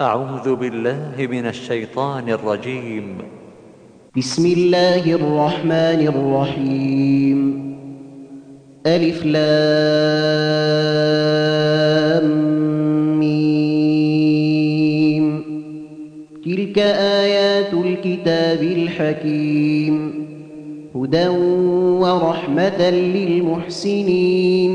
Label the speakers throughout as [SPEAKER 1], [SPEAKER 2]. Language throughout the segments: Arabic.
[SPEAKER 1] أعوذ بالله من الشيطان الرجيم.
[SPEAKER 2] بسم الله الرحمن الرحيم. ألف لام ميم. تلك آيات الكتاب الحكيم. هدى ورحمة للمحسنين.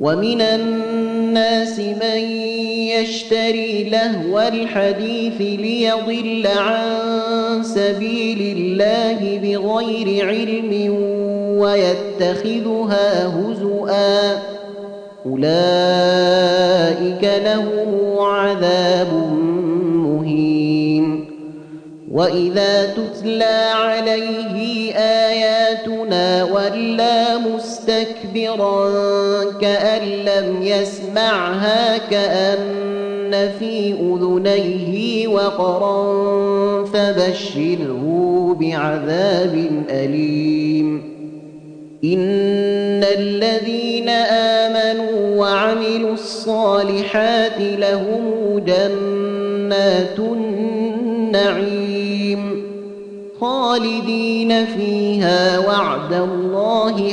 [SPEAKER 2] ومن الناس من يشتري لهو الحديث ليضل عن سبيل الله بغير علم ويتخذها هزؤا أولئك لهم عذاب مهين. وإذا تتلى عليه آياتنا ولا مستكبرا كأن لم يسمعها كأن في أذنيه وقرا فبشره بعذاب أليم. إن الذين آمنوا وعملوا الصالحات لهم جنات النعيم خالدين فيها. وعد الله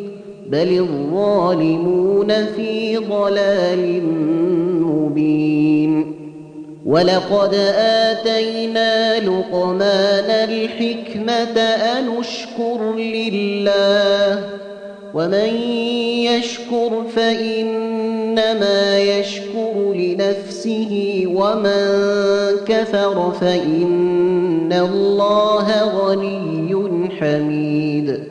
[SPEAKER 2] بل الظالمون في ضلال مبين. ولقد آتينا لقمان الحكمة أن اشكر لله ومن يشكر فإنما يشكر لنفسه ومن كفر فإن الله غني حميد.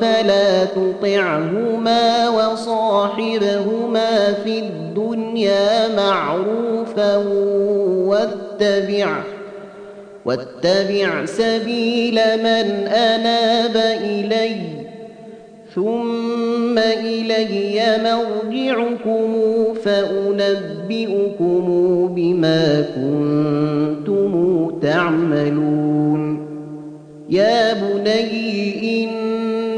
[SPEAKER 2] فلا تطعهما وصاحبهما في الدنيا معروفا واتبع واتبع سبيل من أناب إليّ ثم إلي مرجعكم فأنبئكم بما كنتم تعملون. يا بني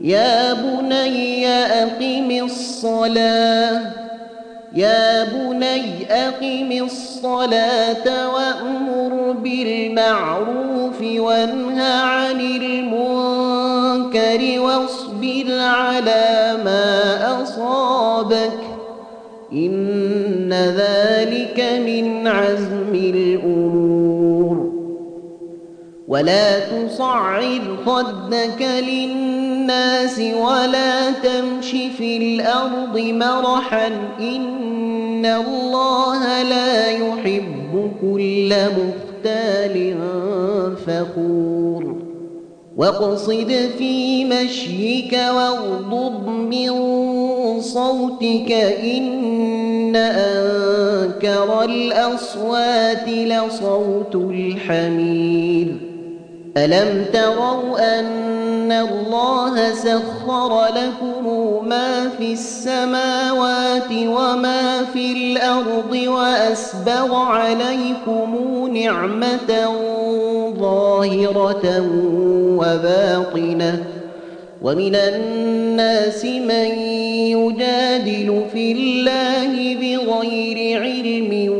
[SPEAKER 2] يا بني أقم الصلاة يا بني أقم الصلاة وأمر بالمعروف وانهى عن المنكر واصبر على ما أصابك. إن ذلك من عزم الأمور. ولا تصعد خدك للناس ولا تمش في الأرض مرحا إن الله لا يحب كل مختال فخور. واقصد في مشيك واغضض من صوتك إن أنكر الأصوات لصوت الحمير. ألم تروا أن الله سخر لكم ما في السماوات وما في الأرض وأسبغ عليكم نعمة ظاهرة وباطنة ومن الناس من يجادل في الله بغير علم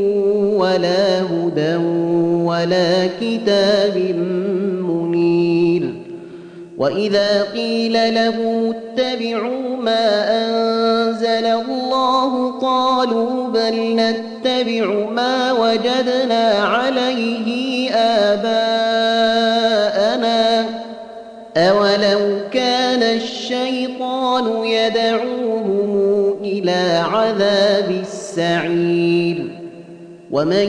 [SPEAKER 2] ولا هدى ولا كتاب وإذا قيل له اتبعوا ما أنزل الله قالوا بل نتبع ما وجدنا عليه آباءنا أولو كان الشيطان يدعوهم إلى عذاب السعير ومن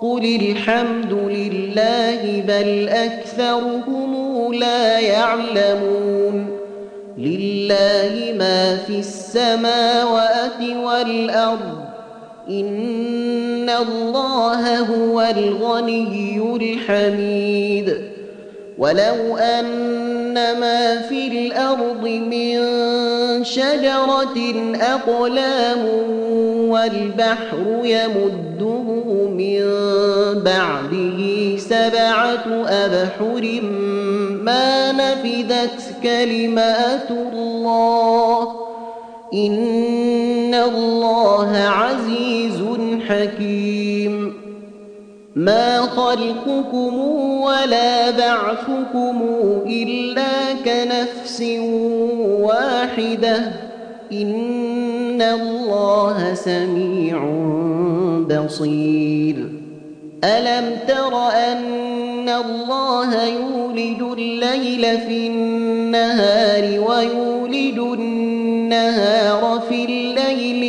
[SPEAKER 2] قل الحمد لله بل أكثرهم لا يعلمون لله ما في السماوات والأرض إن الله هو الغني الحميد ولو أن ما في الأرض من شجرة أقلام والبحر يمده من بعده سبعة أبحر ما نفدت كلمات الله إن الله عزيز حكيم ما خلقكم ولا بعثكم إلا كنفس واحدة. إن الله سميع بصير. ألم تر أن الله يولد الليل في النهار ويولد النهار في الليل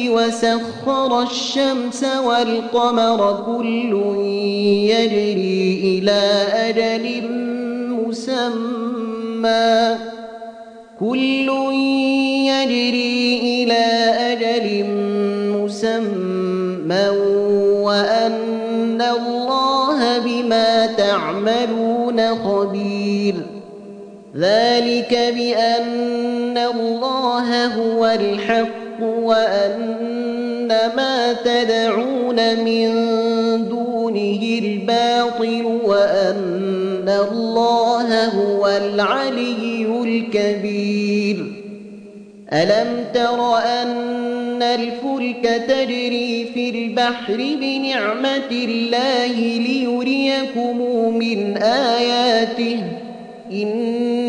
[SPEAKER 2] وسخر الشمس والقمر كل يجري إلى أجل مسمى. كل يجري إلى أجل مسمى. وأن الله بما تعملون خبير. ذلك بأن الله هو الحق. وأن ما تدعون من دونه الباطل وأن الله هو العلي الكبير. ألم تر أن الفلك تجري في البحر بنعمة الله ليريكم من آياته؟ إن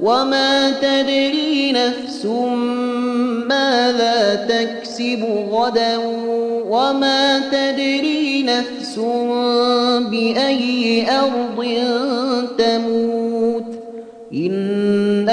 [SPEAKER 2] وما تدري نفس ماذا تكسب غدا وما تدري نفس بأي أرض تموت إن